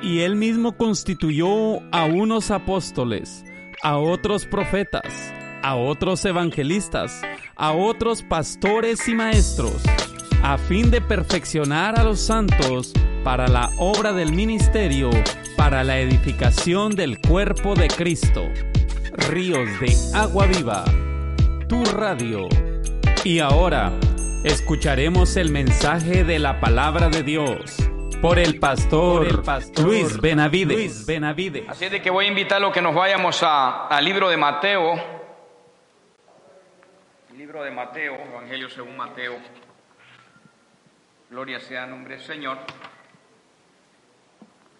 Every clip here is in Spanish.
Y él mismo constituyó a unos apóstoles, a otros profetas, a otros evangelistas, a otros pastores y maestros, a fin de perfeccionar a los santos para la obra del ministerio, para la edificación del cuerpo de Cristo. Ríos de agua viva, tu radio. Y ahora, escucharemos el mensaje de la palabra de Dios por el pastor, Luis, Benavides. Benavides. Así de que voy a invitar a que nos vayamos al libro de Mateo. El libro de Mateo, Evangelio según Mateo. Gloria sea el nombre del Señor.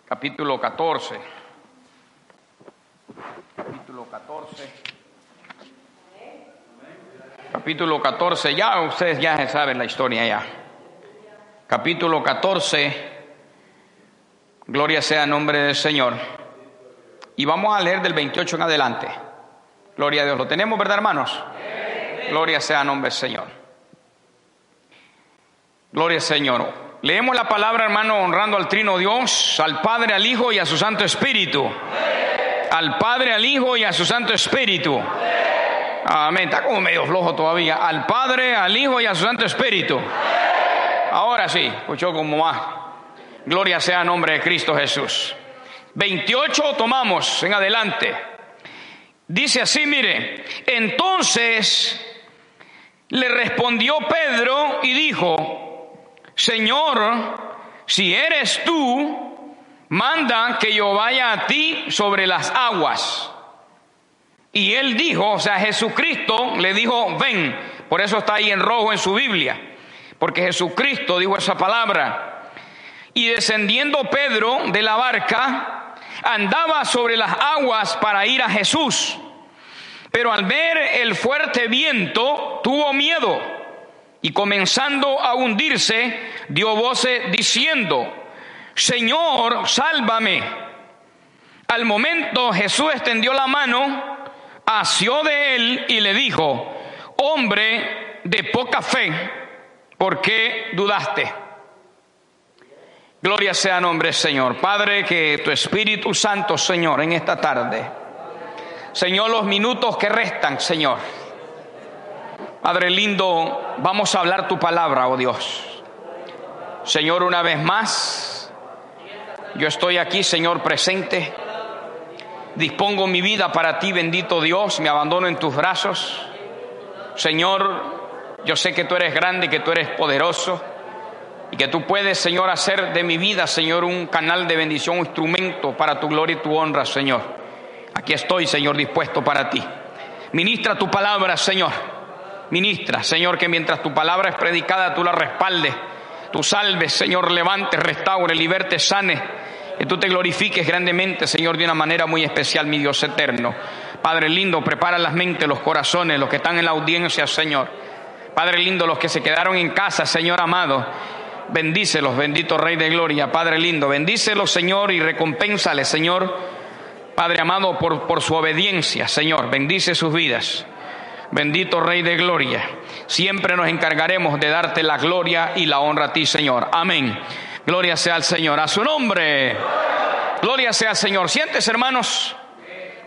Capítulo 14. Capítulo 14. Capítulo 14. Ya ustedes ya saben la historia ya. Capítulo 14. Gloria sea el nombre del Señor. Y vamos a leer del 28 en adelante. Gloria a Dios. ¿Lo tenemos, verdad, hermanos? Gloria sea el nombre del Señor. Gloria al Señor. Leemos la palabra, hermano, honrando al Trino Dios, al Padre, al Hijo y a su Santo Espíritu. Al Padre, al Hijo y a su Santo Espíritu. Amén. Está como medio flojo todavía. Al Padre, al Hijo y a su Santo Espíritu. Ahora sí, escuchó como más. Gloria sea el nombre de Cristo Jesús. 28 tomamos en adelante. Dice así, mire, entonces le respondió Pedro y dijo, Señor, si eres tú, manda que yo vaya a ti sobre las aguas. Y él dijo, o sea, Jesucristo le dijo, ven, por eso está ahí en rojo en su Biblia, porque Jesucristo dijo esa palabra. Y descendiendo Pedro de la barca, andaba sobre las aguas para ir a Jesús. Pero al ver el fuerte viento, tuvo miedo y comenzando a hundirse, dio voces diciendo, Señor, sálvame. Al momento Jesús extendió la mano, asió de él y le dijo, hombre de poca fe, ¿por qué dudaste? Gloria sea nombre Señor. Padre, que tu Espíritu Santo, Señor, en esta tarde. Señor, los minutos que restan, Señor. Padre lindo, vamos a hablar tu palabra, oh Dios. Señor, una vez más, yo estoy aquí, Señor, presente. Dispongo mi vida para ti, bendito Dios, me abandono en tus brazos. Señor, yo sé que tú eres grande que tú eres poderoso y que tú puedes, Señor, hacer de mi vida, Señor, un canal de bendición, un instrumento para tu gloria y tu honra, Señor. Aquí estoy, Señor, dispuesto para ti. Ministra tu palabra, Señor. Ministra, Señor, que mientras tu palabra es predicada, tú la respaldes. Tú salves, Señor, levante, restaure, liberte, sane. Que tú te glorifiques grandemente, Señor, de una manera muy especial, mi Dios eterno. Padre lindo, prepara las mentes, los corazones, los que están en la audiencia, Señor. Padre lindo, los que se quedaron en casa, Señor amado bendícelos, bendito Rey de Gloria, Padre lindo, bendícelos, Señor, y recompénsale, Señor, Padre amado, por, por su obediencia, Señor, bendice sus vidas. Bendito Rey de Gloria, siempre nos encargaremos de darte la gloria y la honra a ti, Señor. Amén. Gloria sea al Señor, a su nombre. Gloria sea al Señor. Sientes, hermanos.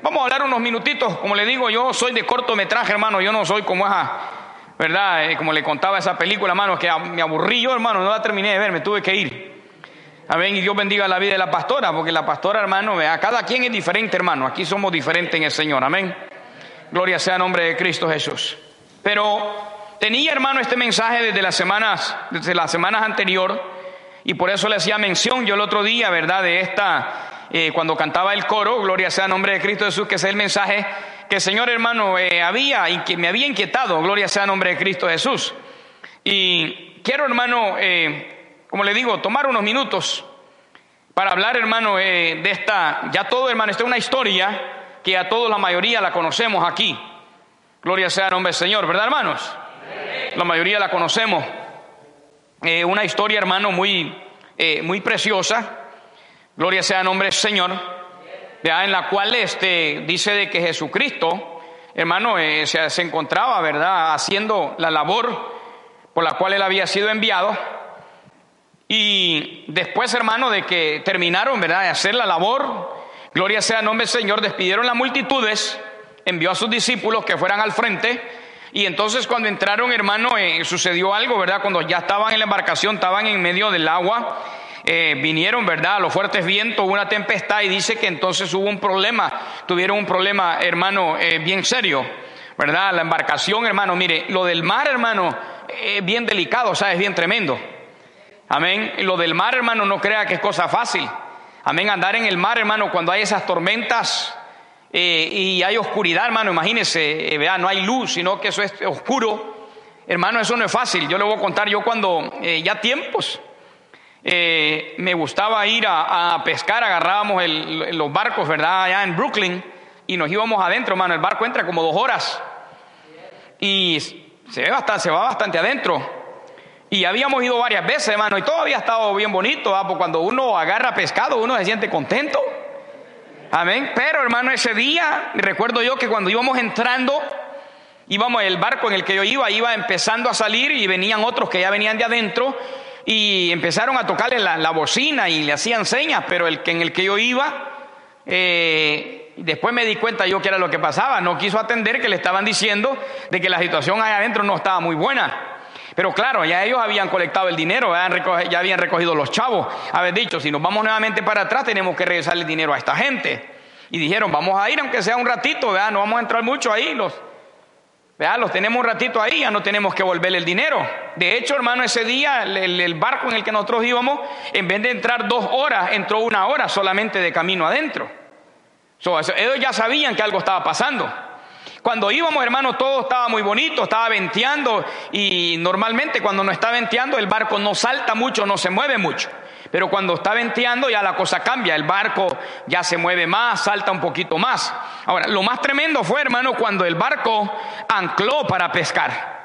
Vamos a hablar unos minutitos. Como le digo, yo soy de cortometraje, hermano. Yo no soy como esa ¿verdad? Eh, como le contaba esa película, hermano, que me aburrí yo, hermano, no la terminé de ver, me tuve que ir. Amén, y Dios bendiga la vida de la pastora, porque la pastora, hermano, vea, cada quien es diferente, hermano, aquí somos diferentes en el Señor, amén. Gloria sea el nombre de Cristo Jesús. Pero tenía, hermano, este mensaje desde las semanas, desde las semanas anteriores, y por eso le hacía mención yo el otro día, ¿verdad? De esta, eh, cuando cantaba el coro, Gloria sea el nombre de Cristo Jesús, que es el mensaje que Señor hermano eh, había y que me había inquietado, gloria sea nombre de Cristo Jesús. Y quiero hermano, eh, como le digo, tomar unos minutos para hablar, hermano, eh, de esta, ya todo, hermano, esta es una historia que a todos la mayoría la conocemos aquí. Gloria sea nombre del Señor, ¿verdad, hermanos? La mayoría la conocemos. Una historia, hermano, muy, muy preciosa. Gloria sea nombre del Señor. En la cual este, dice de que Jesucristo, hermano, eh, se, encontraba, ¿verdad?, haciendo la labor por la cual él había sido enviado. Y después, hermano, de que terminaron, ¿verdad?, de hacer la labor, gloria sea al nombre del Señor, despidieron las multitudes, envió a sus discípulos que fueran al frente. Y entonces cuando entraron, hermano, eh, sucedió algo, ¿verdad? Cuando ya estaban en la embarcación, estaban en medio del agua, eh, vinieron, ¿verdad? Los fuertes vientos, una tempestad y dice que entonces hubo un problema, tuvieron un problema, hermano, eh, bien serio, ¿verdad? La embarcación, hermano, mire, lo del mar, hermano, es bien delicado, o es bien tremendo. Amén. Lo del mar, hermano, no crea que es cosa fácil. Amén. Andar en el mar, hermano, cuando hay esas tormentas eh, y hay oscuridad, hermano, imagínese, eh, no hay luz, sino que eso es oscuro. Hermano, eso no es fácil. Yo le voy a contar, yo cuando ya tiempos eh, me gustaba ir a, pescar, agarrábamos los barcos, ¿verdad? Allá en Brooklyn y nos íbamos adentro, hermano. El barco entra como dos horas y se, ve bastante, se va bastante adentro. Y habíamos ido varias veces, hermano, y todo había estado bien bonito, porque cuando uno agarra pescado, uno se siente contento. Amén. Pero, hermano, ese día, recuerdo yo que cuando íbamos entrando, íbamos, el barco en el que yo iba, iba empezando a salir y venían otros que ya venían de adentro y empezaron a tocarle la, bocina y le hacían señas, pero el que en el que yo iba, eh, después me di cuenta yo que era lo que pasaba, no quiso atender que le estaban diciendo de que la situación ahí adentro no estaba muy buena. Pero claro, ya ellos habían colectado el dinero, ya habían recogido los chavos. Habían dicho, si nos vamos nuevamente para atrás, tenemos que regresar el dinero a esta gente. Y dijeron, vamos a ir, aunque sea un ratito, no vamos a entrar mucho ahí. Los, los tenemos un ratito ahí, ya no tenemos que volver el dinero. De hecho, hermano, ese día el, barco en el que nosotros íbamos, en vez de entrar dos horas, entró una hora solamente de camino adentro. ellos ya sabían que algo estaba pasando. Cuando íbamos, hermano, todo estaba muy bonito, estaba venteando y normalmente cuando no está venteando el barco no salta mucho, no se mueve mucho. Pero cuando está venteando ya la cosa cambia, el barco ya se mueve más, salta un poquito más. Ahora, lo más tremendo fue, hermano, cuando el barco ancló para pescar.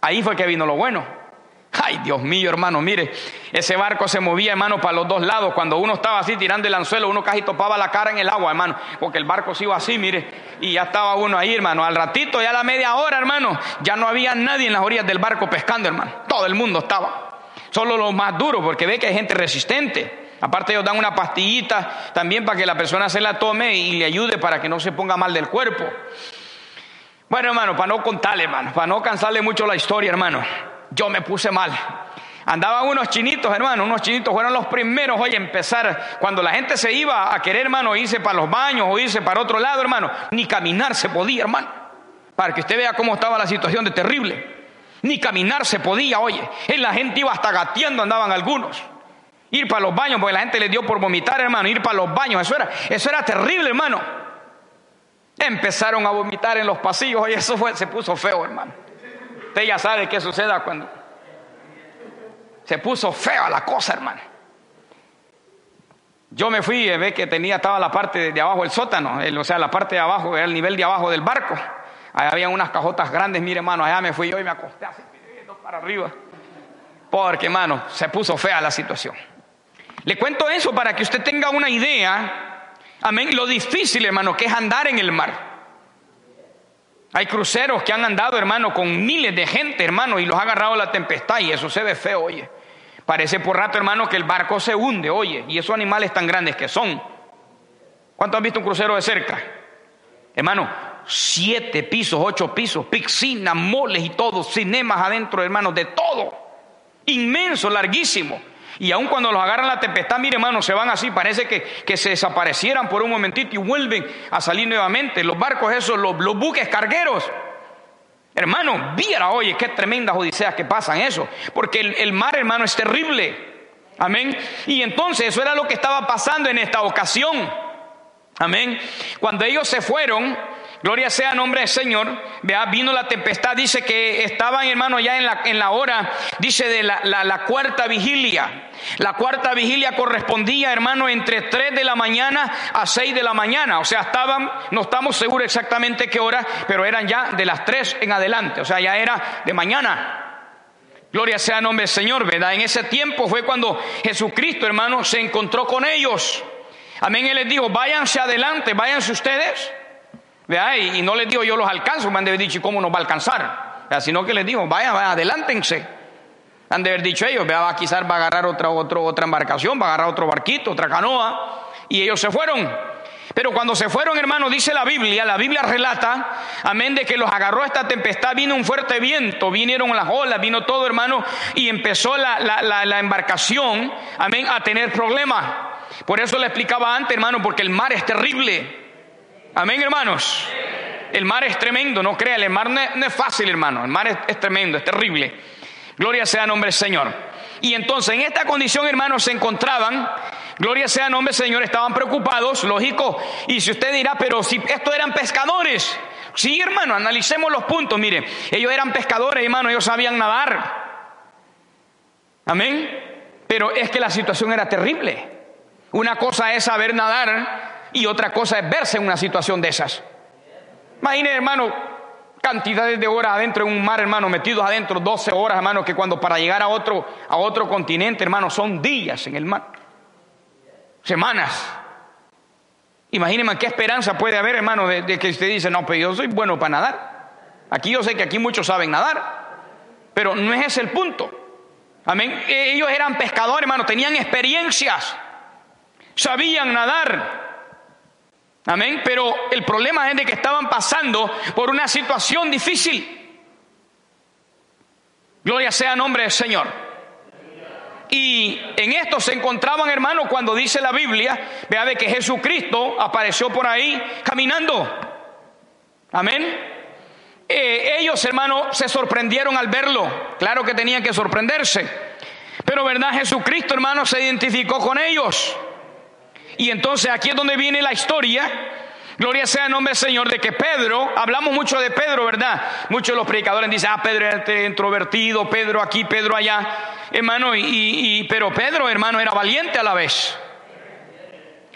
Ahí fue que vino lo bueno. Ay, Dios mío, hermano, mire, ese barco se movía, hermano, para los dos lados. Cuando uno estaba así tirando el anzuelo, uno casi topaba la cara en el agua, hermano, porque el barco se iba así, mire, y ya estaba uno ahí, hermano. Al ratito, ya a la media hora, hermano, ya no había nadie en las orillas del barco pescando, hermano. Todo el mundo estaba. Solo los más duros, porque ve que hay gente resistente. Aparte ellos dan una pastillita también para que la persona se la tome y le ayude para que no se ponga mal del cuerpo. Bueno, hermano, para no contarle, hermano, para no cansarle mucho la historia, hermano yo me puse mal. Andaban unos chinitos, hermano, unos chinitos fueron los primeros hoy a empezar. Cuando la gente se iba a querer, hermano, irse para los baños o irse para otro lado, hermano, ni caminar se podía, hermano. Para que usted vea cómo estaba la situación de terrible. Ni caminar se podía, oye. En la gente iba hasta gateando, andaban algunos. Ir para los baños, porque la gente le dio por vomitar, hermano, ir para los baños, eso era, eso era terrible, hermano. Empezaron a vomitar en los pasillos, y eso fue, se puso feo, hermano. Usted ya sabe qué suceda cuando se puso fea la cosa, hermano. Yo me fui, eh, ve que tenía, estaba la parte de abajo del sótano, o sea, la parte de abajo, era el nivel de abajo del barco. Ahí había unas cajotas grandes, mire, hermano, allá me fui yo y me acosté así, para arriba. Porque, hermano, se puso fea la situación. Le cuento eso para que usted tenga una idea, amén, lo difícil, hermano, que es andar en el mar. Hay cruceros que han andado, hermano, con miles de gente, hermano, y los ha agarrado la tempestad y eso se ve feo, oye. Parece por rato, hermano, que el barco se hunde, oye, y esos animales tan grandes que son. ¿Cuánto han visto un crucero de cerca? Hermano, siete pisos, ocho pisos, piscinas, moles y todo, cinemas adentro, hermano, de todo. Inmenso, larguísimo. Y aun cuando los agarran la tempestad, mire hermano, se van así, parece que, que, se desaparecieran por un momentito y vuelven a salir nuevamente. Los barcos esos, los, buques cargueros. Hermano, viera, oye, qué tremendas odiseas que pasan eso. Porque el, el mar, hermano, es terrible. Amén. Y entonces eso era lo que estaba pasando en esta ocasión. Amén. Cuando ellos se fueron, Gloria sea nombre del Señor. Vea, vino la tempestad. Dice que estaban, hermano, ya en la, en la hora, dice de la, la, cuarta vigilia. La cuarta vigilia correspondía, hermano, entre 3 de la mañana a 6 de la mañana. O sea, estaban, no estamos seguros exactamente qué hora, pero eran ya de las 3 en adelante. O sea, ya era de mañana. Gloria sea nombre del Señor, ¿verdad? En ese tiempo fue cuando Jesucristo, hermano, se encontró con ellos. Amén. Él les dijo, váyanse adelante, váyanse ustedes. Y, no les digo yo los alcanzo, me han de haber dicho, ¿cómo nos va a alcanzar? Sino que les digo, vayan, vayan, adelántense. Han de haber dicho ellos, vea, quizás va a agarrar otra, otra embarcación, va a agarrar otro barquito, otra canoa. Y ellos se fueron. Pero cuando se fueron, hermano, dice la Biblia, la Biblia relata, amén, de que los agarró esta tempestad, vino un fuerte viento, vinieron las olas, vino todo, hermano, y empezó la, la, la embarcación, amén, a tener problemas. Por eso le explicaba antes, hermano, porque el mar es terrible. Amén, hermanos. El mar es tremendo, no crea, el mar no es, fácil, hermano. El mar es, tremendo, es terrible. Gloria sea nombre del Señor. Y entonces en esta condición, hermanos, se encontraban. Gloria sea nombre Señor, estaban preocupados, lógico. Y si usted dirá, pero si estos eran pescadores. Sí, hermano, analicemos los puntos. Mire, ellos eran pescadores, hermano, ellos sabían nadar. Amén. Pero es que la situación era terrible. Una cosa es saber nadar y otra cosa es verse en una situación de esas. Imagine, hermano, cantidades de horas adentro en un mar, hermano, metidos adentro, 12 horas, hermano, que cuando para llegar a otro, a otro continente, hermano, son días en el mar. Semanas. Imagínense qué esperanza puede haber, hermano, de, de que usted dice, no, pero yo soy bueno para nadar. Aquí yo sé que aquí muchos saben nadar, pero no es ese el punto. Amén. Ellos eran pescadores, hermano, tenían experiencias, sabían nadar. Amén. Pero el problema es de que estaban pasando por una situación difícil. Gloria sea nombre del Señor. Y en esto se encontraban, hermanos, cuando dice la Biblia, vea de que Jesucristo apareció por ahí caminando. Amén. Eh, ellos, hermanos, se sorprendieron al verlo. Claro que tenían que sorprenderse. Pero, ¿verdad? Jesucristo, hermanos, se identificó con ellos. Y entonces aquí es donde viene la historia. Gloria sea el nombre del Señor, de que Pedro, hablamos mucho de Pedro, ¿verdad? Muchos de los predicadores dicen, ah, Pedro era introvertido, Pedro aquí, Pedro allá, hermano, y, pero Pedro, hermano, era valiente a la vez.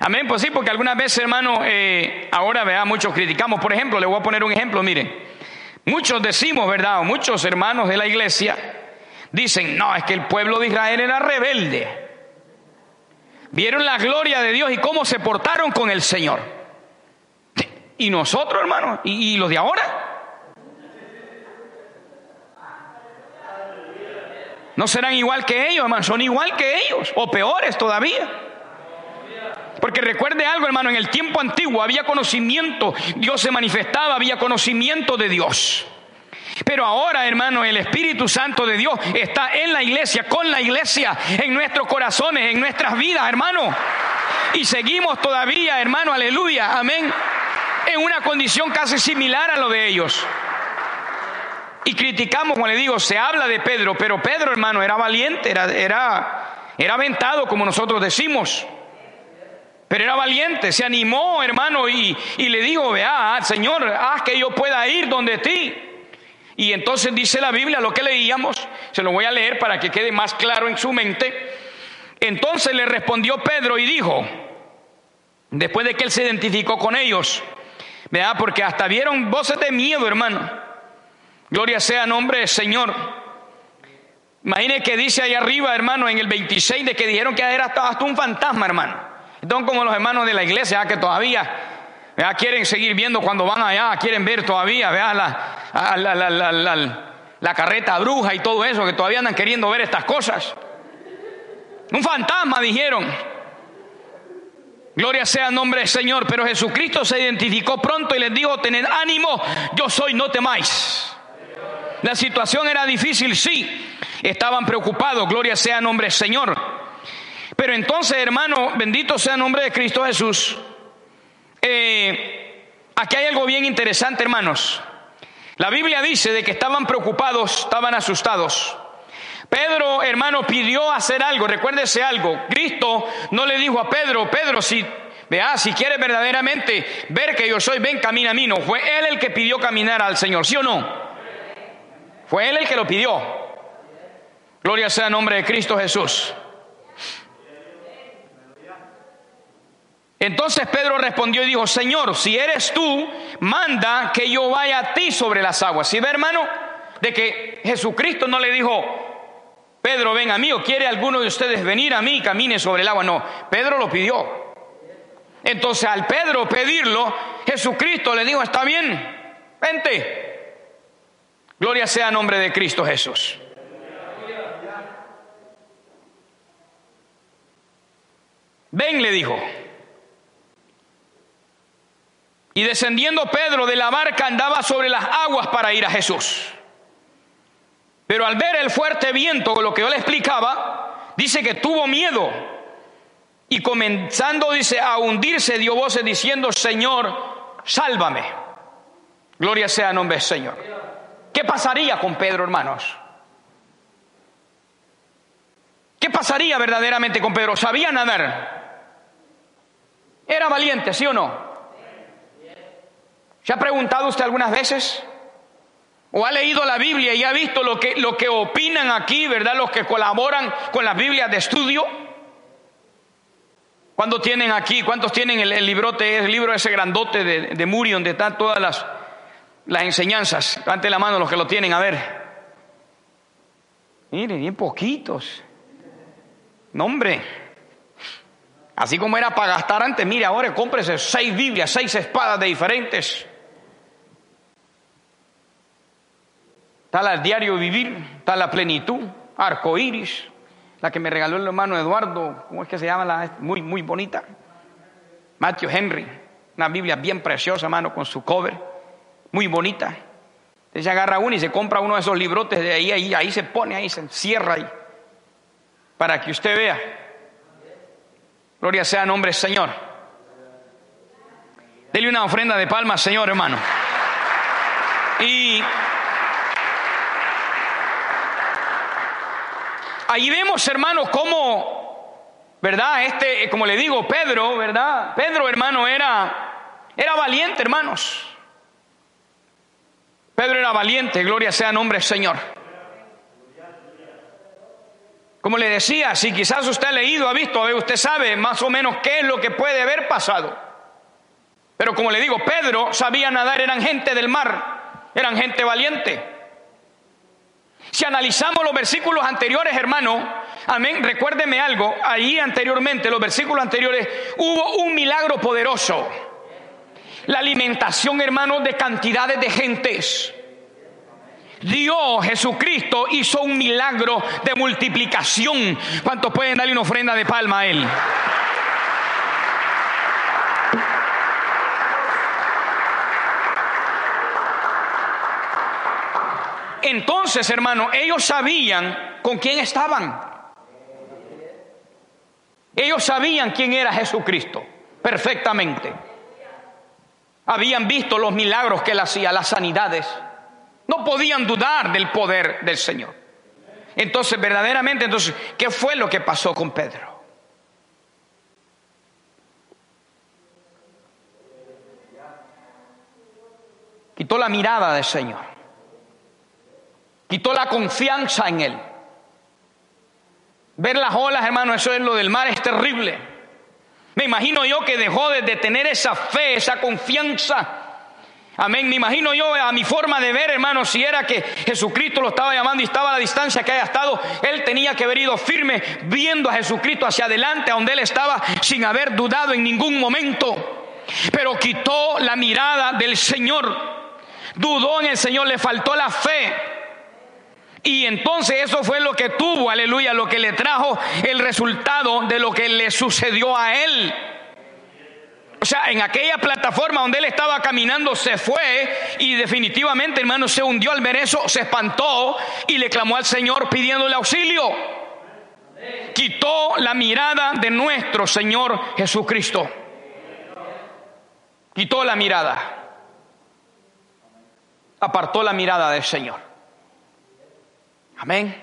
Amén, pues sí, porque algunas veces, hermano, eh, ahora, vea, muchos criticamos, por ejemplo, le voy a poner un ejemplo, mire, muchos decimos, ¿verdad? muchos hermanos de la iglesia dicen, no, es que el pueblo de Israel era rebelde. Vieron la gloria de Dios y cómo se portaron con el Señor. ¿Y nosotros, hermano? ¿Y, los de ahora? No serán igual que ellos, hermano, son igual que ellos, o peores todavía. Porque recuerde algo, hermano, en el tiempo antiguo había conocimiento, Dios se manifestaba, había conocimiento de Dios. Pero ahora, hermano, el Espíritu Santo de Dios está en la iglesia, con la iglesia, en nuestros corazones, en nuestras vidas, hermano. Y seguimos todavía, hermano, aleluya, amén, en una condición casi similar a lo de ellos. Y criticamos, como le digo, se habla de Pedro, pero Pedro, hermano, era valiente, era, era, era aventado, como nosotros decimos. Pero era valiente, se animó, hermano, y, y le dijo, vea, Señor, haz que yo pueda ir donde ti. Y entonces dice la Biblia, lo que leíamos, se lo voy a leer para que quede más claro en su mente. Entonces le respondió Pedro y dijo, después de que él se identificó con ellos, ¿verdad? Porque hasta vieron voces de miedo, hermano. Gloria sea nombre del Señor. Imagine que dice ahí arriba, hermano, en el 26, de que dijeron que era hasta un fantasma, hermano. Entonces, como los hermanos de la iglesia, que todavía quieren seguir viendo cuando van allá, quieren ver todavía, vea la, la, la, la, carreta bruja y todo eso, que todavía andan queriendo ver estas cosas. Un fantasma, dijeron. Gloria sea nombre del Señor, pero Jesucristo se identificó pronto y les dijo, tened ánimo, yo soy, no temáis. La situación era difícil, sí, estaban preocupados, gloria sea nombre del Señor. Pero entonces, hermano, bendito sea el nombre de Cristo Jesús. Eh, aquí hay algo bien interesante, hermanos. La Biblia dice de que estaban preocupados, estaban asustados. Pedro, hermano, pidió hacer algo, recuérdese algo. Cristo no le dijo a Pedro, Pedro, si Vea, si quieres verdaderamente ver que yo soy, ven, camina a mí. No, fue él el que pidió caminar al Señor, ¿sí o no? Fue él el que lo pidió. Gloria sea el nombre de Cristo Jesús. Entonces Pedro respondió y dijo, Señor, si eres tú, manda que yo vaya a ti sobre las aguas. ¿Sí ve, hermano? De que Jesucristo no le dijo, Pedro, ven a mí, o quiere alguno de ustedes venir a mí y camine sobre el agua. No, Pedro lo pidió. Entonces al Pedro pedirlo, Jesucristo le dijo, está bien, vente. Gloria sea a nombre de Cristo Jesús. Ven, le dijo. Y descendiendo Pedro de la barca andaba sobre las aguas para ir a Jesús. Pero al ver el fuerte viento, lo que yo le explicaba, dice que tuvo miedo. Y comenzando, dice, a hundirse, dio voces diciendo, Señor, sálvame. Gloria sea nombre del Señor. ¿Qué pasaría con Pedro, hermanos? ¿Qué pasaría verdaderamente con Pedro? ¿Sabía nadar? ¿Era valiente, sí o no? ¿Se ha preguntado usted algunas veces? ¿O ha leído la Biblia y ha visto lo que, lo que opinan aquí, verdad? Los que colaboran con las Biblias de estudio. ¿Cuántos tienen aquí? ¿Cuántos tienen el, librote, el libro ese grandote de, de Muri donde están todas las, las enseñanzas? Levante la mano los que lo tienen, a ver. Miren, bien poquitos. No, hombre. Así como era para gastar antes, mire, ahora cómprese seis Biblias, seis espadas de diferentes. Está la diario vivir, está la plenitud, arco iris, la que me regaló el hermano Eduardo, ¿cómo es que se llama? La, muy, muy bonita. Matthew Henry, una Biblia bien preciosa, hermano, con su cover, muy bonita. Se agarra uno y se compra uno de esos librotes de ahí, ahí, ahí se pone, ahí se encierra ahí, para que usted vea. Gloria sea nombre Señor. Dele una ofrenda de palmas, Señor, hermano. Y Ahí vemos, hermano, cómo, ¿verdad? Este, como le digo, Pedro, ¿verdad? Pedro, hermano, era, era valiente, hermanos. Pedro era valiente, gloria sea nombre Señor. Como le decía, si quizás usted ha leído, ha visto, usted sabe más o menos qué es lo que puede haber pasado. Pero como le digo, Pedro sabía nadar, eran gente del mar, eran gente valiente. Si analizamos los versículos anteriores, hermano, amén, recuérdeme algo, ahí anteriormente, los versículos anteriores, hubo un milagro poderoso. La alimentación, hermano, de cantidades de gentes. Dios Jesucristo hizo un milagro de multiplicación. ¿Cuántos pueden darle una ofrenda de palma a Él? Entonces, hermano, ellos sabían con quién estaban. Ellos sabían quién era Jesucristo perfectamente. Habían visto los milagros que él hacía, las sanidades. No podían dudar del poder del Señor. Entonces, verdaderamente, entonces, ¿qué fue lo que pasó con Pedro? Quitó la mirada del Señor. Quitó la confianza en Él. Ver las olas, hermano, eso es lo del mar, es terrible. Me imagino yo que dejó de tener esa fe, esa confianza. Amén. Me imagino yo a mi forma de ver, hermano, si era que Jesucristo lo estaba llamando y estaba a la distancia que haya estado, él tenía que haber ido firme viendo a Jesucristo hacia adelante, a donde él estaba, sin haber dudado en ningún momento. Pero quitó la mirada del Señor. Dudó en el Señor, le faltó la fe. Y entonces eso fue lo que tuvo, aleluya, lo que le trajo el resultado de lo que le sucedió a él. O sea, en aquella plataforma donde él estaba caminando se fue y definitivamente, hermano, se hundió al ver eso, se espantó y le clamó al Señor pidiéndole auxilio. Quitó la mirada de nuestro Señor Jesucristo. Quitó la mirada. Apartó la mirada del Señor. Amén.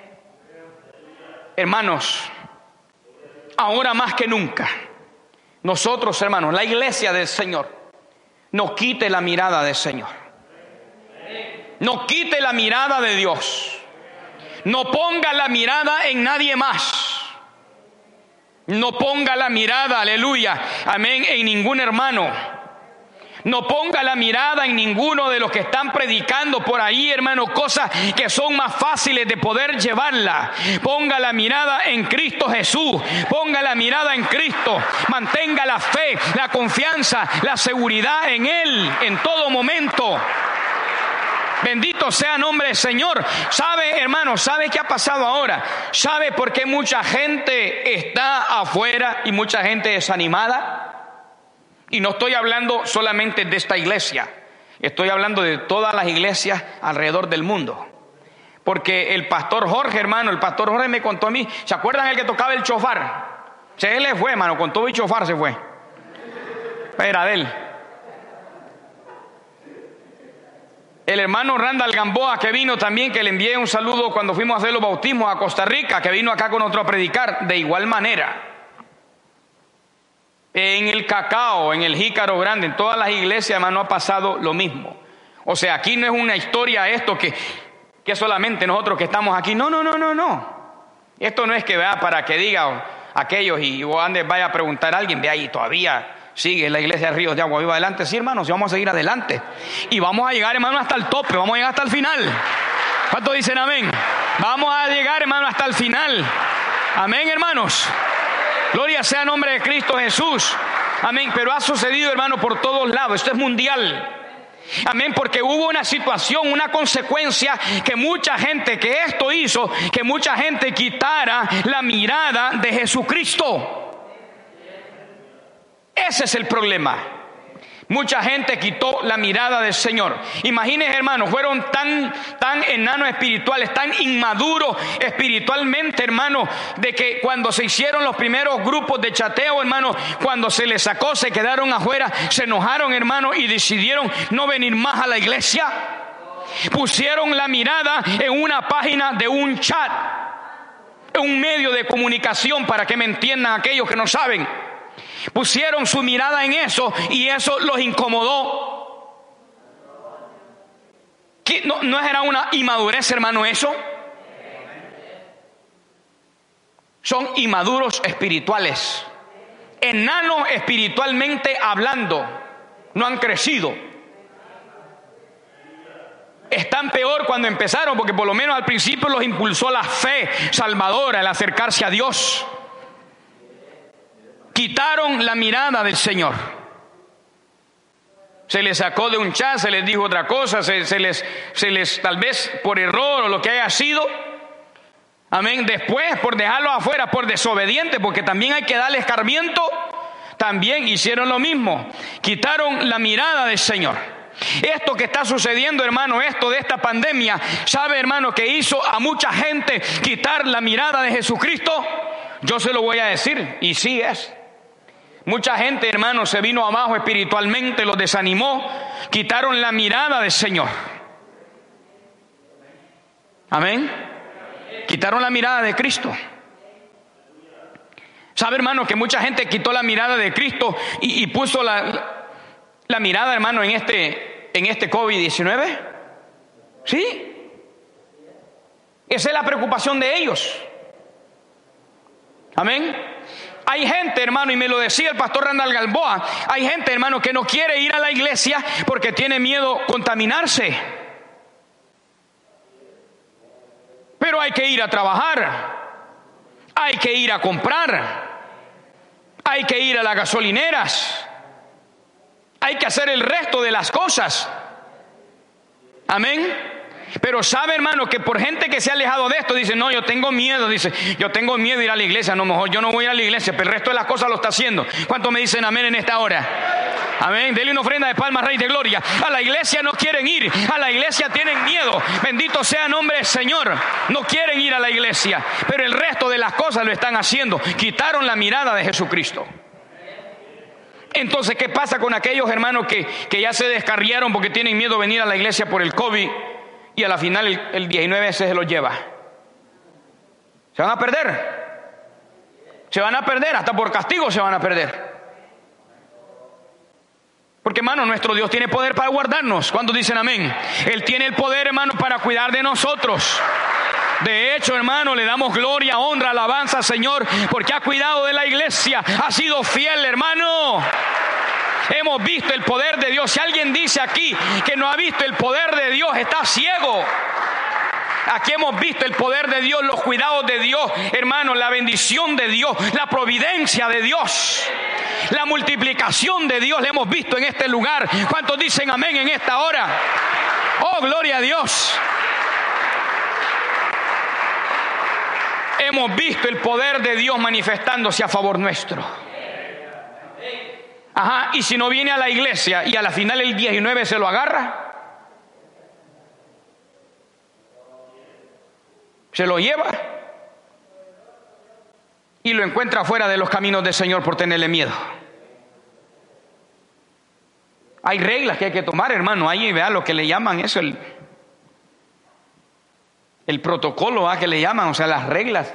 Hermanos, ahora más que nunca, nosotros hermanos, la iglesia del Señor, no quite la mirada del Señor. No quite la mirada de Dios. No ponga la mirada en nadie más. No ponga la mirada, aleluya, amén, en ningún hermano. No ponga la mirada en ninguno de los que están predicando por ahí, hermano, cosas que son más fáciles de poder llevarla. Ponga la mirada en Cristo Jesús. Ponga la mirada en Cristo. Mantenga la fe, la confianza, la seguridad en Él en todo momento. Bendito sea nombre del Señor. ¿Sabe, hermano? ¿Sabe qué ha pasado ahora? ¿Sabe por qué mucha gente está afuera y mucha gente desanimada? Y no estoy hablando solamente de esta iglesia, estoy hablando de todas las iglesias alrededor del mundo. Porque el pastor Jorge, hermano, el pastor Jorge me contó a mí, ¿se acuerdan el que tocaba el chofar? Se él le fue, hermano, con todo el chofar se fue. Era de él. El hermano Randall Gamboa que vino también, que le envié un saludo cuando fuimos a hacer los bautismos a Costa Rica, que vino acá con otro a predicar, de igual manera. En el cacao, en el jícaro grande, en todas las iglesias, hermano, ha pasado lo mismo. O sea, aquí no es una historia esto que, que solamente nosotros que estamos aquí. No, no, no, no, no. Esto no es que vea para que diga aquellos y vos andes vaya a preguntar a alguien, ve ahí todavía sigue la iglesia de Ríos de Agua Viva adelante. Sí, hermanos, y vamos a seguir adelante. Y vamos a llegar, hermano, hasta el tope, vamos a llegar hasta el final. ¿Cuántos dicen amén? Vamos a llegar, hermano, hasta el final. Amén, hermanos. Gloria sea el nombre de Cristo Jesús. Amén. Pero ha sucedido, hermano, por todos lados. Esto es mundial. Amén, porque hubo una situación, una consecuencia que mucha gente, que esto hizo, que mucha gente quitara la mirada de Jesucristo. Ese es el problema. Mucha gente quitó la mirada del Señor. Imagínense, hermanos, fueron tan, tan enanos espirituales, tan inmaduros espiritualmente, hermanos, de que cuando se hicieron los primeros grupos de chateo, hermanos, cuando se les sacó, se quedaron afuera, se enojaron, hermanos, y decidieron no venir más a la iglesia. Pusieron la mirada en una página de un chat, un medio de comunicación, para que me entiendan aquellos que no saben. Pusieron su mirada en eso y eso los incomodó. ¿No, ¿No era una inmadurez, hermano, eso? Son inmaduros espirituales. Enanos espiritualmente hablando. No han crecido. Están peor cuando empezaron, porque por lo menos al principio los impulsó la fe salvadora, el acercarse a Dios quitaron la mirada del Señor. Se les sacó de un chat, se les dijo otra cosa, se, les, se les, tal vez por error o lo que haya sido. Amén. Después, por dejarlo afuera, por desobediente, porque también hay que darle escarmiento, también hicieron lo mismo. Quitaron la mirada del Señor. Esto que está sucediendo, hermano, esto de esta pandemia, ¿sabe, hermano, que hizo a mucha gente quitar la mirada de Jesucristo? Yo se lo voy a decir, y sí es. Mucha gente, hermano, se vino abajo espiritualmente, los desanimó, quitaron la mirada del Señor. Amén. Quitaron la mirada de Cristo. ¿Sabe, hermano, que mucha gente quitó la mirada de Cristo y, puso la, la, mirada, hermano, en este, en este COVID-19? ¿Sí? Esa es la preocupación de ellos. Amén. Hay gente, hermano, y me lo decía el pastor Randall Galboa, hay gente, hermano, que no quiere ir a la iglesia porque tiene miedo contaminarse. Pero hay que ir a trabajar, hay que ir a comprar, hay que ir a las gasolineras, hay que hacer el resto de las cosas. Amén. Pero sabe, hermano, que por gente que se ha alejado de esto, dice, no, yo tengo miedo, dice, yo tengo miedo de ir a la iglesia, no, mejor yo no voy a la iglesia, pero el resto de las cosas lo está haciendo. ¿Cuánto me dicen amén en esta hora? Amén, dele una ofrenda de palmas, rey de gloria. A la iglesia no quieren ir, a la iglesia tienen miedo. Bendito sea el nombre del Señor. No quieren ir a la iglesia, pero el resto de las cosas lo están haciendo. Quitaron la mirada de Jesucristo. Entonces, ¿qué pasa con aquellos hermanos que, que ya se descarriaron porque tienen miedo de venir a la iglesia por el COVID? Y a la final el, 19 se los lleva. Se van a perder. Se van a perder, hasta por castigo se van a perder. Porque hermano, nuestro Dios tiene poder para guardarnos. ¿Cuántos dicen amén? Él tiene el poder, hermano, para cuidar de nosotros. De hecho, hermano, le damos gloria, honra, alabanza, Señor, porque ha cuidado de la iglesia, ha sido fiel, hermano. Hemos visto el poder de Dios. Si alguien dice aquí que no ha visto el poder de Dios, está ciego. Aquí hemos visto el poder de Dios, los cuidados de Dios, hermano, la bendición de Dios, la providencia de Dios, la multiplicación de Dios, la hemos visto en este lugar. ¿Cuántos dicen amén en esta hora? Oh, gloria a Dios. Hemos visto el poder de Dios manifestándose a favor nuestro. Ajá, y si no viene a la iglesia y a la final el 19 se lo agarra, se lo lleva y lo encuentra fuera de los caminos del Señor por tenerle miedo. Hay reglas que hay que tomar, hermano. Ahí vea lo que le llaman eso, el, el protocolo a que le llaman, o sea, las reglas,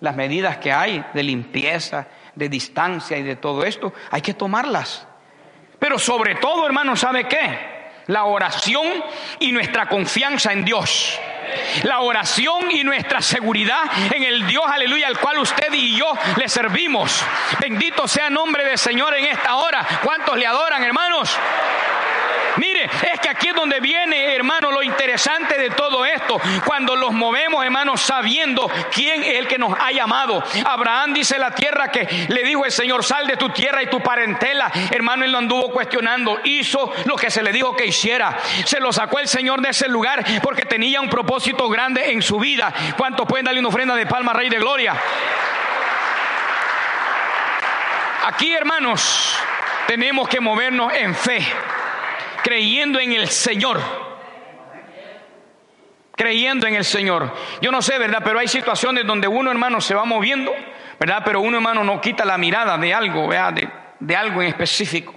las medidas que hay de limpieza, de distancia y de todo esto, hay que tomarlas. Pero sobre todo, hermano, ¿sabe qué? La oración y nuestra confianza en Dios la oración y nuestra seguridad en el Dios, aleluya, al cual usted y yo le servimos. Bendito sea el nombre del Señor en esta hora. ¿Cuántos le adoran, hermanos? Mire, es que aquí es donde viene, hermano, lo interesante de todo esto. Cuando los movemos, hermano, sabiendo quién es el que nos ha llamado. Abraham dice la tierra que le dijo el Señor, sal de tu tierra y tu parentela. Hermano, él lo anduvo cuestionando. Hizo lo que se le dijo que hiciera. Se lo sacó el Señor de ese lugar porque tenía un propósito grande en su vida. ¿Cuántos pueden darle una ofrenda de palma, Rey de Gloria? Aquí, hermanos, tenemos que movernos en fe creyendo en el Señor. Creyendo en el Señor. Yo no sé, ¿verdad? Pero hay situaciones donde uno, hermano, se va moviendo, ¿verdad? Pero uno, hermano, no quita la mirada de algo, ¿verdad? De, algo en específico.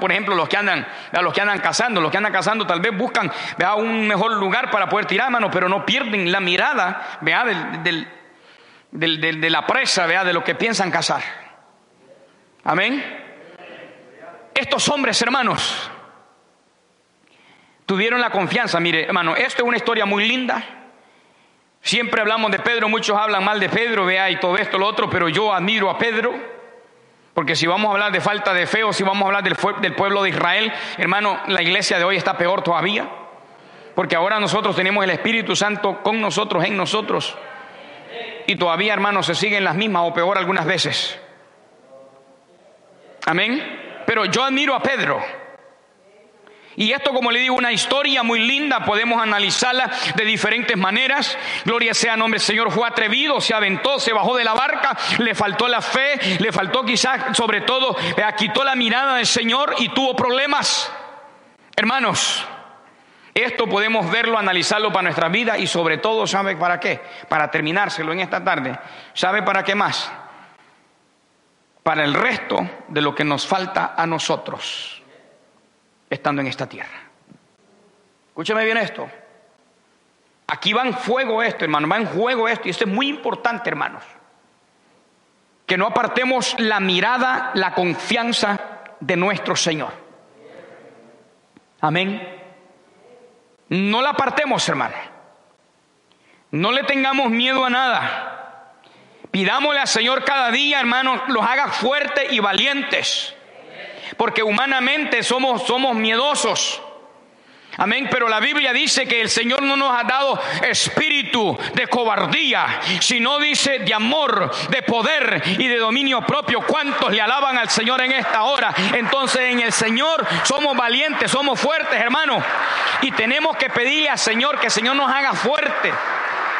Por ejemplo, los que andan, los que andan cazando, los que andan cazando tal vez buscan un mejor lugar para poder tirar, hermano, pero no pierden la mirada del, del, de la presa, de lo que piensan cazar. Amén. Estos hombres, hermanos, tuvieron la confianza. Mire, hermano, esto es una historia muy linda. Siempre hablamos de Pedro, muchos hablan mal de Pedro, vea, y todo esto, lo otro, pero yo admiro a Pedro, porque si vamos a hablar de falta de fe o si vamos a hablar del, pueblo de Israel, hermano, la iglesia de hoy está peor todavía, porque ahora nosotros tenemos el Espíritu Santo con nosotros, en nosotros, y todavía, hermano, se siguen las mismas o peor algunas veces. Amén. Pero yo admiro a Pedro. Y esto, como le digo, una historia muy linda, podemos analizarla de diferentes maneras. Gloria sea nombre Señor, fue atrevido, se aventó, se bajó de la barca, le faltó la fe, le faltó quizás, sobre todo, eh, quitó la mirada del Señor y tuvo problemas. Hermanos, esto podemos verlo, analizarlo para nuestra vida y sobre todo, ¿sabe para qué? Para terminárselo en esta tarde. ¿Sabe para qué más? Para el resto de lo que nos falta a nosotros estando en esta tierra. Escúcheme bien esto. Aquí va en fuego esto, hermano, va en juego esto, y esto es muy importante, hermanos. Que no apartemos la mirada, la confianza de nuestro Señor. Amén. No la apartemos, hermano. No le tengamos miedo a nada. Pidámosle al Señor cada día, hermanos, los haga fuertes y valientes porque humanamente somos, somos miedosos. Amén, pero la Biblia dice que el Señor no nos ha dado espíritu de cobardía, sino dice de amor, de poder y de dominio propio. ¿Cuántos le alaban al Señor en esta hora? Entonces en el Señor somos valientes, somos fuertes, hermanos. Y tenemos que pedirle al Señor que el Señor nos haga fuertes,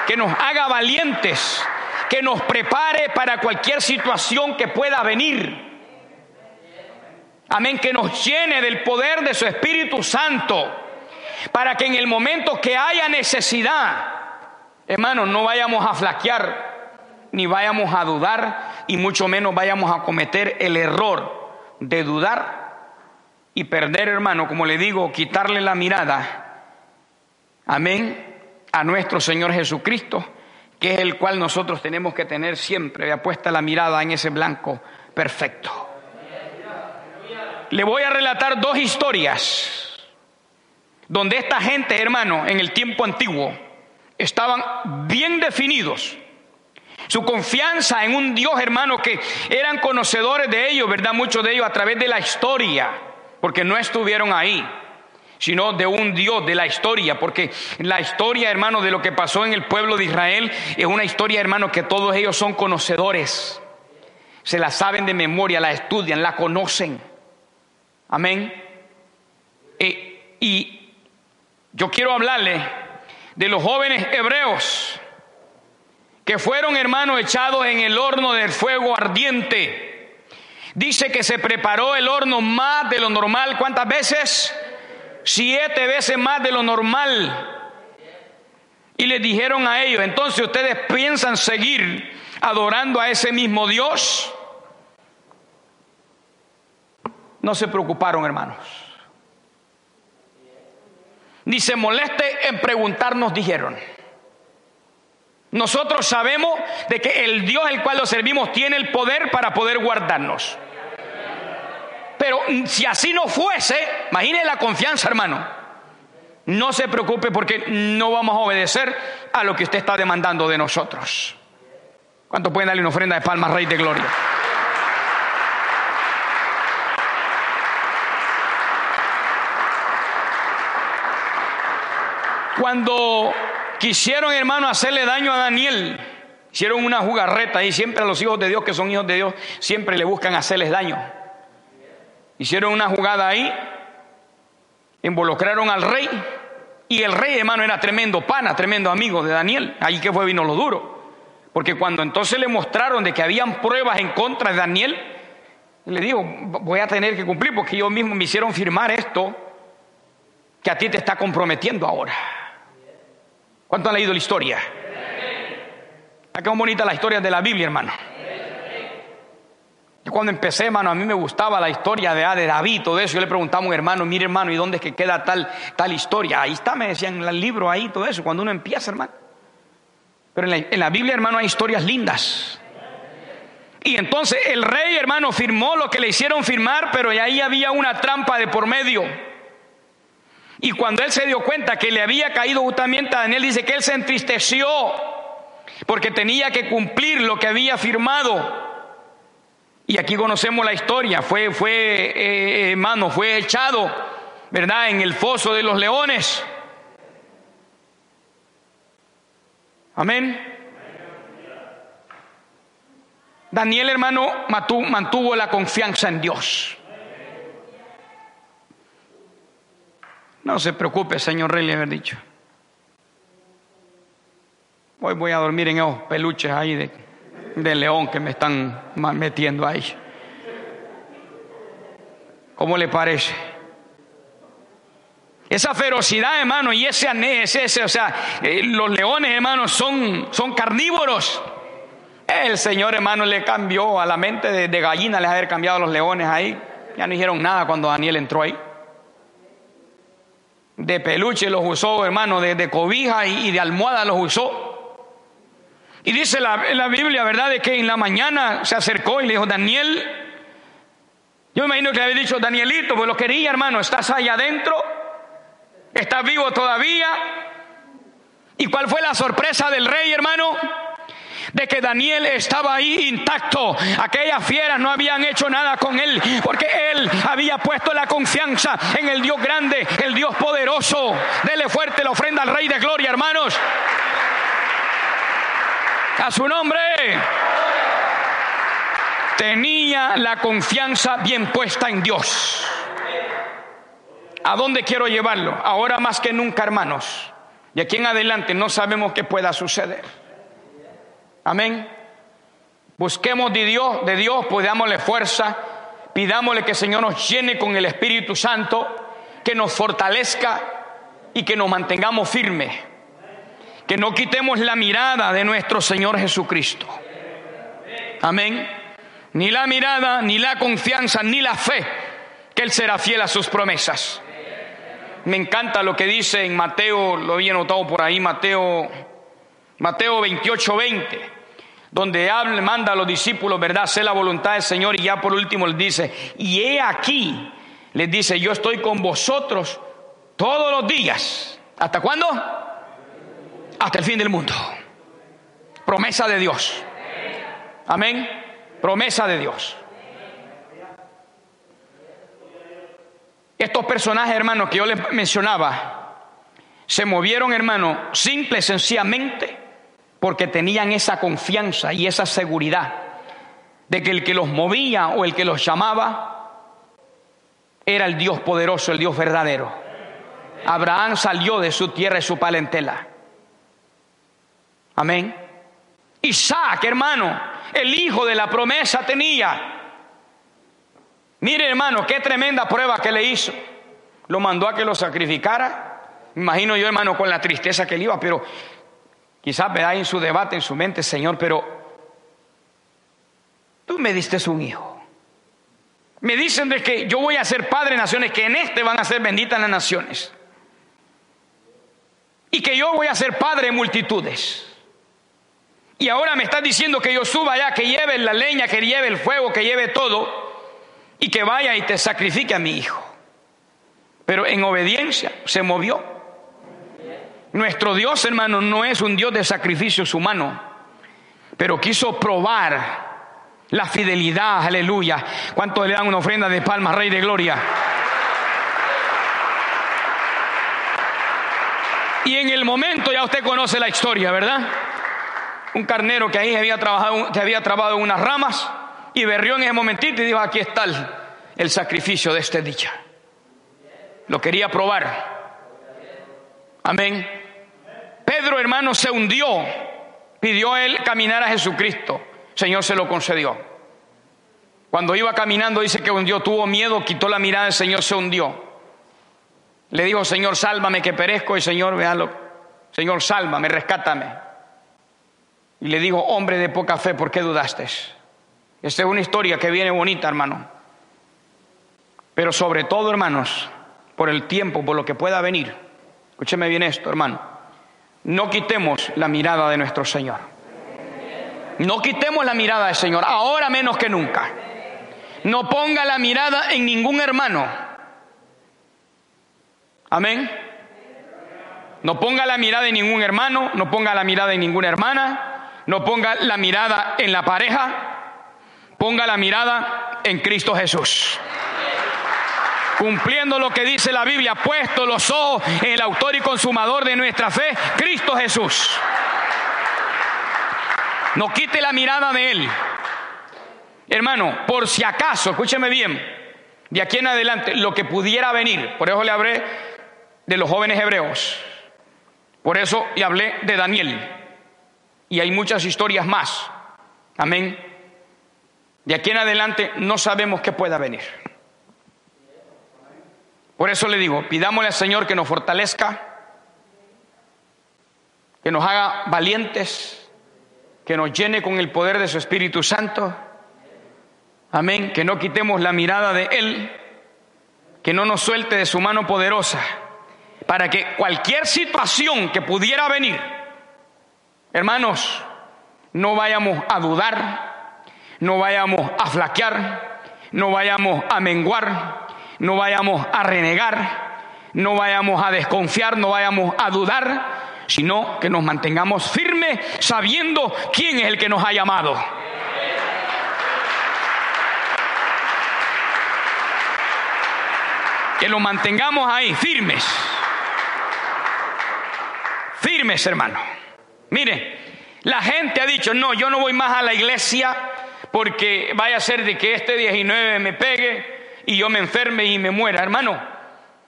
que nos haga valientes, que nos prepare para cualquier situación que pueda venir. Amén, que nos llene del poder de su Espíritu Santo, para que en el momento que haya necesidad, hermanos, no vayamos a flaquear, ni vayamos a dudar, y mucho menos vayamos a cometer el error de dudar y perder, hermano, como le digo, quitarle la mirada, amén, a nuestro Señor Jesucristo, que es el cual nosotros tenemos que tener siempre, apuesta la mirada en ese blanco perfecto. Le voy a relatar dos historias donde esta gente, hermano, en el tiempo antiguo, estaban bien definidos. Su confianza en un Dios, hermano, que eran conocedores de ellos, ¿verdad? Muchos de ellos a través de la historia, porque no estuvieron ahí sino de un Dios, de la historia, porque la historia, hermano, de lo que pasó en el pueblo de Israel es una historia, hermano, que todos ellos son conocedores. Se la saben de memoria, la estudian, la conocen. Amén. Eh, y yo quiero hablarle de los jóvenes hebreos que fueron, hermano, echados en el horno del fuego ardiente. Dice que se preparó el horno más de lo normal. ¿Cuántas veces? siete veces más de lo normal. Y les dijeron a ellos, entonces ustedes piensan seguir adorando a ese mismo Dios. No se preocuparon, hermanos. Ni se moleste en preguntarnos, dijeron. Nosotros sabemos de que el Dios al cual lo servimos tiene el poder para poder guardarnos. Pero si así no fuese, imagine la confianza, hermano. No se preocupe porque no vamos a obedecer a lo que usted está demandando de nosotros. ¿Cuánto pueden darle una ofrenda de palmas, Rey de Gloria? Cuando quisieron, hermano, hacerle daño a Daniel, hicieron una jugarreta y siempre a los hijos de Dios, que son hijos de Dios, siempre le buscan hacerles daño. Hicieron una jugada ahí, involucraron al rey y el rey, hermano, era tremendo pana, tremendo amigo de Daniel. Ahí que fue vino lo duro. Porque cuando entonces le mostraron de que habían pruebas en contra de Daniel, le dijo, voy a tener que cumplir porque ellos mismos me hicieron firmar esto que a ti te está comprometiendo ahora. ¿Cuánto han leído la historia? Acá es bonita la historia de la Biblia, hermano cuando empecé, hermano, a mí me gustaba la historia de, ah, de David, todo eso. Yo le preguntaba a un hermano, mire hermano, ¿y dónde es que queda tal, tal historia? Ahí está, me decían en el libro, ahí, todo eso, cuando uno empieza, hermano. Pero en la, en la Biblia, hermano, hay historias lindas. Y entonces el rey, hermano, firmó lo que le hicieron firmar, pero ahí había una trampa de por medio. Y cuando él se dio cuenta que le había caído justamente a Daniel, dice que él se entristeció porque tenía que cumplir lo que había firmado. Y aquí conocemos la historia, fue, fue eh, hermano, fue echado, ¿verdad?, en el foso de los leones. Amén. Daniel, hermano, mantuvo la confianza en Dios. No se preocupe, señor rey, le haber dicho. Hoy voy a dormir en esos peluches ahí de león que me están metiendo ahí. ¿Cómo le parece? Esa ferocidad, hermano, y ese anés, ese, o sea, eh, los leones, hermano, son, son carnívoros. El Señor, hermano, le cambió a la mente de, gallina, les haber cambiado a los leones ahí. Ya no dijeron nada cuando Daniel entró ahí. De peluche los usó, hermano, de, cobija y, y de almohada los usó. Y dice la, la Biblia, ¿verdad?, de que en la mañana se acercó y le dijo, Daniel, yo me imagino que le había dicho, Danielito, pues lo quería, hermano, estás allá adentro, estás vivo todavía. ¿Y cuál fue la sorpresa del rey, hermano? De que Daniel estaba ahí intacto. Aquellas fieras no habían hecho nada con él, porque él había puesto la confianza en el Dios grande, el Dios poderoso. Dele fuerte la ofrenda al Rey de Gloria, hermanos. A su nombre. Tenía la confianza bien puesta en Dios. ¿A dónde quiero llevarlo? Ahora más que nunca, hermanos. Y aquí en adelante no sabemos qué pueda suceder. Amén. Busquemos de Dios, de Dios, pues dámosle fuerza, pidámosle que el Señor nos llene con el Espíritu Santo, que nos fortalezca y que nos mantengamos firmes que no quitemos la mirada de nuestro Señor Jesucristo. Amén. Ni la mirada, ni la confianza, ni la fe, que Él será fiel a sus promesas. Me encanta lo que dice en Mateo, lo había notado por ahí, Mateo, Mateo 28, 20, donde habla, manda a los discípulos, ¿verdad? Sé la voluntad del Señor y ya por último él dice, y he aquí les dice, yo estoy con vosotros todos los días. ¿Hasta cuándo? Hasta el fin del mundo. Promesa de Dios. Amén. Promesa de Dios. Estos personajes, hermanos, que yo les mencionaba, se movieron, hermano, simple sencillamente porque tenían esa confianza y esa seguridad de que el que los movía o el que los llamaba era el Dios poderoso, el Dios verdadero. Abraham salió de su tierra y su palentela. Amén. Isaac, hermano, el hijo de la promesa tenía. Mire, hermano, qué tremenda prueba que le hizo. Lo mandó a que lo sacrificara. imagino yo, hermano, con la tristeza que le iba, pero quizás vea en su debate, en su mente, Señor, pero tú me diste un hijo. Me dicen de que yo voy a ser padre de naciones, que en este van a ser benditas las naciones. Y que yo voy a ser padre de multitudes. Y ahora me estás diciendo que yo suba allá, que lleve la leña, que lleve el fuego, que lleve todo, y que vaya y te sacrifique a mi hijo. Pero en obediencia se movió. Nuestro Dios, hermano, no es un Dios de sacrificios humanos, pero quiso probar la fidelidad, aleluya. ¿Cuántos le dan una ofrenda de palmas, Rey de Gloria? Y en el momento ya usted conoce la historia, ¿verdad? Un carnero que ahí había trabajado, que había trabado en unas ramas y berrió en ese momentito y dijo, aquí está el, sacrificio de este día. Lo quería probar. Amén. Pedro, hermano, se hundió. Pidió él caminar a Jesucristo. Señor se lo concedió. Cuando iba caminando dice que hundió, tuvo miedo, quitó la mirada, el Señor se hundió. Le dijo, Señor, sálvame que perezco, y Señor, véalo, Señor, sálvame, rescátame. Y le dijo, hombre de poca fe, ¿por qué dudaste? Esta es una historia que viene bonita, hermano. Pero sobre todo, hermanos, por el tiempo, por lo que pueda venir, escúcheme bien esto, hermano, no quitemos la mirada de nuestro Señor. No quitemos la mirada del Señor, ahora menos que nunca. No ponga la mirada en ningún hermano. Amén. No ponga la mirada en ningún hermano, no ponga la mirada en ninguna hermana, no ponga la mirada en la pareja, ponga la mirada en Cristo Jesús. Cumpliendo lo que dice la Biblia, puesto los ojos en el autor y consumador de nuestra fe, Cristo Jesús. No quite la mirada de Él. Hermano, por si acaso, escúcheme bien, de aquí en adelante, lo que pudiera venir, por eso le hablé de los jóvenes hebreos, por eso le hablé de Daniel, y hay muchas historias más. Amén. De aquí en adelante no sabemos qué pueda venir. Por eso le digo, pidámosle al Señor que nos fortalezca, que nos haga valientes, que nos llene con el poder de su Espíritu Santo. Amén. Que no quitemos la mirada de Él, que no nos suelte de su mano poderosa, para que cualquier situación que pudiera venir, hermanos, no vayamos a dudar, no vayamos a flaquear, no vayamos a menguar, no vayamos a renegar, no vayamos a desconfiar, no vayamos a dudar, sino que nos mantengamos firmes sabiendo quién es el que nos ha llamado. Que lo mantengamos ahí, firmes. Firmes, hermano. Mire, la gente ha dicho, no, yo no voy más a la iglesia porque vaya a ser de que este 19 me pegue y yo me enferme y me muera. Hermano,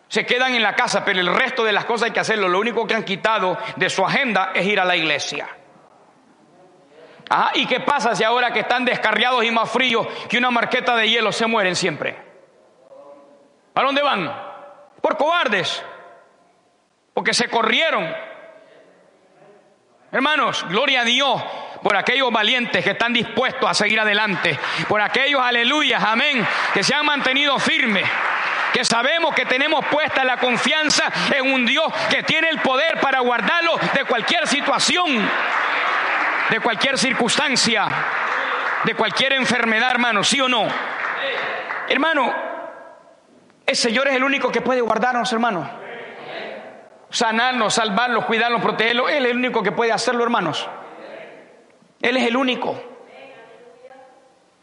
se quedan en la casa, pero el resto de las cosas hay que hacerlo. Lo único que han quitado de su agenda es ir a la iglesia. ¿y qué pasa si ahora que están descarriados y más fríos que una marqueta de hielo se mueren siempre? ¿A dónde van? Por cobardes, porque se corrieron. Hermanos, gloria a Dios por aquellos valientes que están dispuestos a seguir adelante, por aquellos, aleluya, amén, que se han mantenido firmes que sabemos que tenemos puesta la confianza en un Dios que tiene el poder para guardarlo de cualquier situación, de cualquier circunstancia, de cualquier enfermedad, hermano, ¿sí o no? Hermano, El Señor es el único que puede guardarnos, hermanos. Sanarnos, salvarnos, cuidarnos, protegernos. Él es el único que puede hacerlo, hermanos. Él es el único.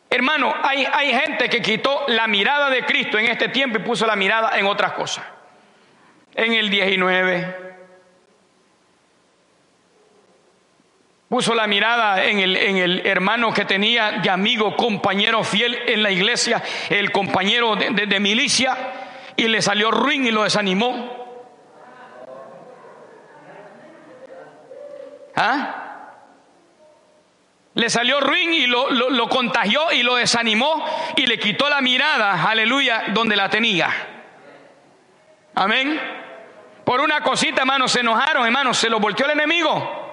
Hermano, hay, hay gente que quitó la mirada de Cristo en este tiempo y puso la mirada en otras cosas. En el 19. Puso la mirada en el, en el hermano que tenía de amigo, compañero fiel en la iglesia, el compañero de, de- milicia, y le salió ruin y lo desanimó. ¿Ah? Le salió ruin y lo, lo- contagió y lo desanimó y le quitó la mirada, aleluya, donde la tenía. Amén. Por una cosita, hermanos, se enojaron, hermanos, se lo volteó el enemigo.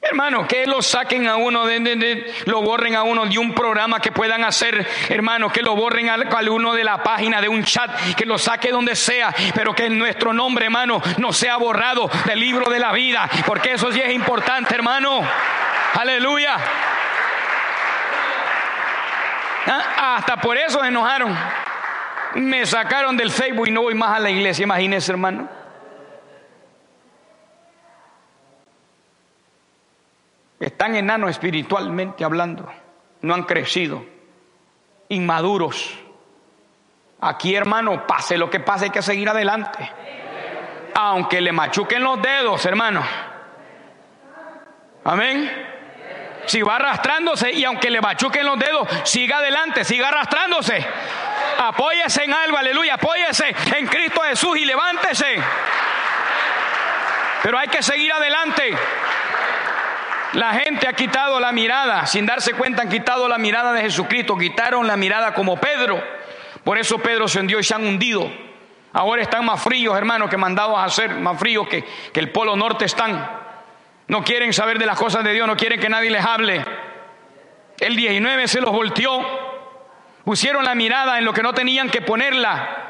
Hermano, que lo saquen a uno, de, de- de- lo borren a uno de un programa que puedan hacer, hermano, que lo borren al- a uno de la página, de un chat, que lo saque donde sea, pero que nuestro nombre, hermano, no sea borrado del libro de la vida, porque eso sí es importante, hermano. Aleluya. Ah, Hasta por eso se enojaron. Me sacaron del Facebook y no voy más a la iglesia, imagínese, hermano. Están enanos espiritualmente hablando, no han crecido, inmaduros. Aquí, hermano, pase lo que pase, hay que seguir adelante. Aunque le machuquen los dedos, hermano. Amén. Si va arrastrándose y aunque le machuquen los dedos, siga adelante, siga arrastrándose. Apóyese en algo, aleluya, apóyese en Cristo Jesús y levántese. Pero hay que seguir adelante. La gente ha quitado la mirada, sin darse cuenta han quitado la mirada de Jesucristo, quitaron la mirada como Pedro. Por eso Pedro se hundió y se han hundido. Ahora están más fríos, hermanos, que mandados a hacer, más fríos que, que el polo norte están. No quieren saber de las cosas de Dios, no quieren que nadie les hable. El 19 se los volteó, pusieron la mirada en lo que no tenían que ponerla.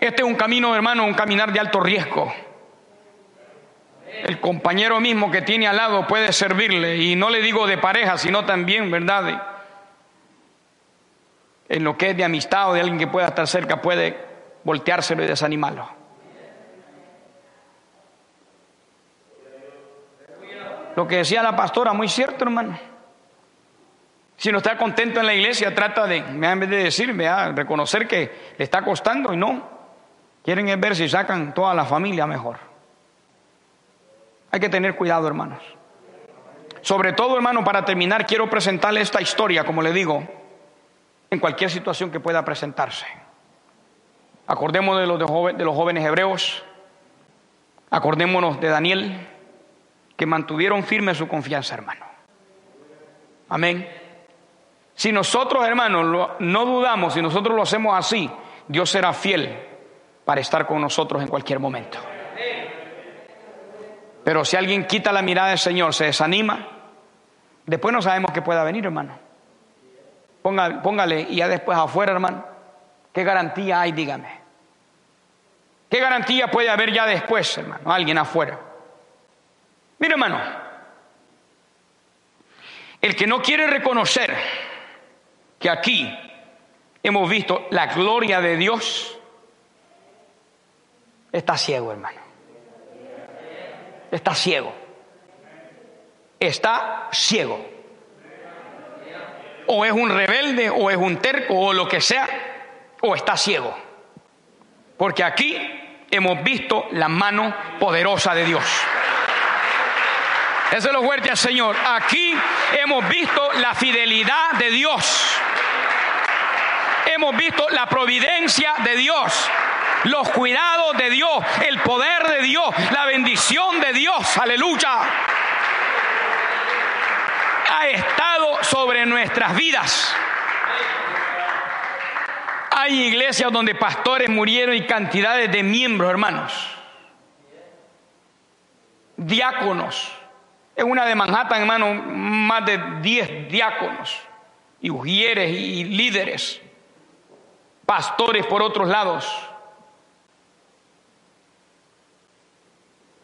Este es un camino, hermano, un caminar de alto riesgo. El compañero mismo que tiene al lado puede servirle, y no le digo de pareja, sino también, ¿verdad? En lo que es de amistad o de alguien que pueda estar cerca, puede volteárselo y desanimarlo. Lo que decía la pastora, muy cierto, hermano. Si no está contento en la iglesia, trata de, en vez de decir, vea, reconocer que le está costando y no. Quieren ver si sacan toda la familia mejor. Hay que tener cuidado, hermanos. Sobre todo, hermano, para terminar, quiero presentarle esta historia, como le digo, en cualquier situación que pueda presentarse. Acordémonos de los, de los jóvenes hebreos, acordémonos de Daniel, que mantuvieron firme su confianza, hermano. Amén. Si nosotros, hermanos, no dudamos, si nosotros lo hacemos así, Dios será fiel para estar con nosotros en cualquier momento. Pero si alguien quita la mirada del Señor, se desanima, después no sabemos qué pueda venir, hermano. Póngale y ya después afuera, hermano. ¿Qué garantía hay? Dígame. ¿Qué garantía puede haber ya después, hermano? Alguien afuera. Mire, hermano. El que no quiere reconocer que aquí hemos visto la gloria de Dios, está ciego, hermano. Está ciego. Está ciego. O es un rebelde, o es un terco, o lo que sea, o está ciego. Porque aquí hemos visto la mano poderosa de Dios. Eso es lo fuerte al Señor. Aquí hemos visto la fidelidad de Dios. Hemos visto la providencia de Dios, los cuidados de Dios, el poder de Dios, la bendición de Dios. Aleluya. Ha estado sobre nuestras vidas. Hay iglesias donde pastores murieron y cantidades de miembros, hermanos. Diáconos. En una de Manhattan, hermano, más de 10 diáconos, y ujieres y líderes, pastores por otros lados.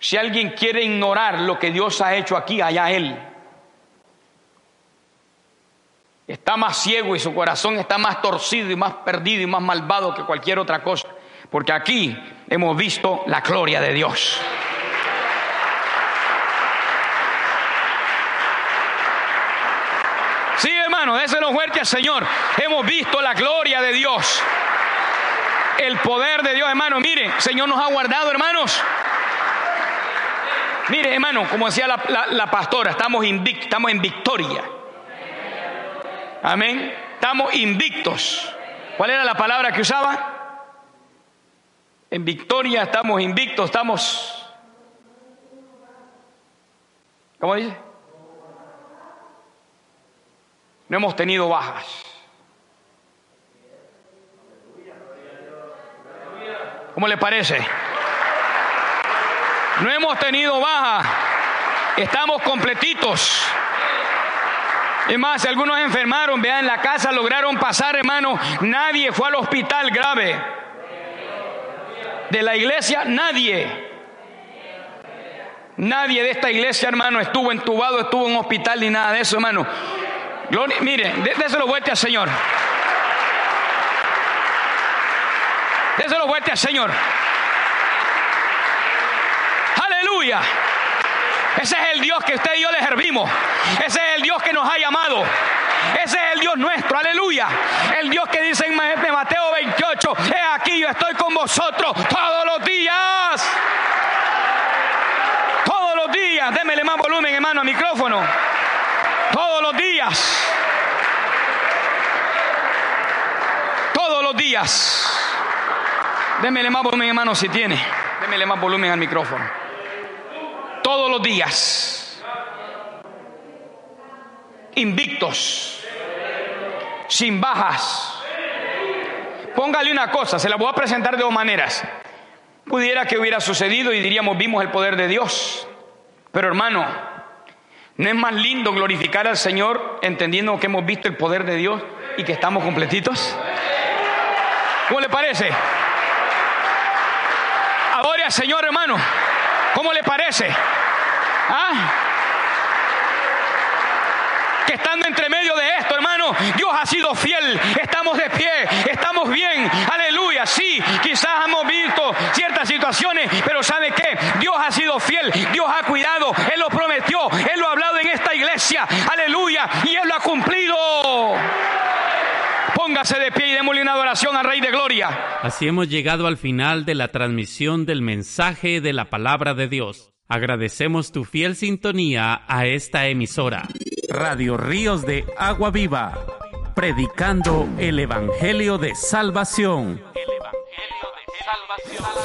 Si alguien quiere ignorar lo que Dios ha hecho aquí, allá Él. Está más ciego y su corazón está más torcido y más perdido y más malvado que cualquier otra cosa. Porque aquí hemos visto la gloria de Dios. Sí, hermano, déselo fuerte al Señor. Hemos visto la gloria de Dios. El poder de Dios, hermano. Mire, Señor nos ha guardado, hermanos. Mire, hermano, como decía la, pastora, estamos en victoria. Amén. Estamos invictos. ¿Cuál era la palabra que usaba? En victoria estamos invictos, estamos... ¿Cómo dice? No hemos tenido bajas. ¿Cómo le parece? No hemos tenido baja. Estamos completitos. Es más, algunos enfermaron, vean, en la casa lograron pasar, hermano. Nadie fue al hospital grave. De la iglesia, nadie. Nadie de esta iglesia, hermano, estuvo entubado, estuvo en hospital ni nada de eso, hermano. Gloria, mire, déselo vuelta al Señor. Déselo vuelta al Señor. Aleluya. Ese es el Dios que usted y yo le servimos. Ese es el Dios que nos ha llamado. Ese es el Dios nuestro, aleluya. El Dios que dice en Mateo 28, he aquí yo estoy con vosotros todos los días. Todos los días. Démele más volumen, hermano, al micrófono. Todos los días. Todos los días. Démele más volumen, hermano, si tiene. Démele más volumen al micrófono. Todos los días. Invictos. Sin bajas. Póngale una cosa, se la voy a presentar de dos maneras. Pudiera que hubiera sucedido y diríamos, vimos el poder de Dios. Pero hermano, ¿No es más lindo glorificar al Señor entendiendo que hemos visto el poder de Dios y que estamos completitos? ¿Cómo le parece? Adore al Señor, hermano. ¿Cómo le parece? ¿Ah? Que estando entre medio de esto, hermano, Dios ha sido fiel. Estamos de pie, estamos bien. Aleluya. Sí, quizás hemos visto ciertas situaciones, pero ¿sabe qué? Dios ha sido fiel. Dios ha cuidado. Él lo prometió. Él lo ha hablado en esta iglesia. Aleluya. Y Él lo ha cumplido. Póngase de pie y démosle una adoración al Rey de Gloria. Así hemos llegado al final de la transmisión del mensaje de la palabra de Dios. Agradecemos tu fiel sintonía a esta emisora. Radio Ríos de Agua Viva, predicando el Evangelio de Salvación. El Evangelio de Salvación.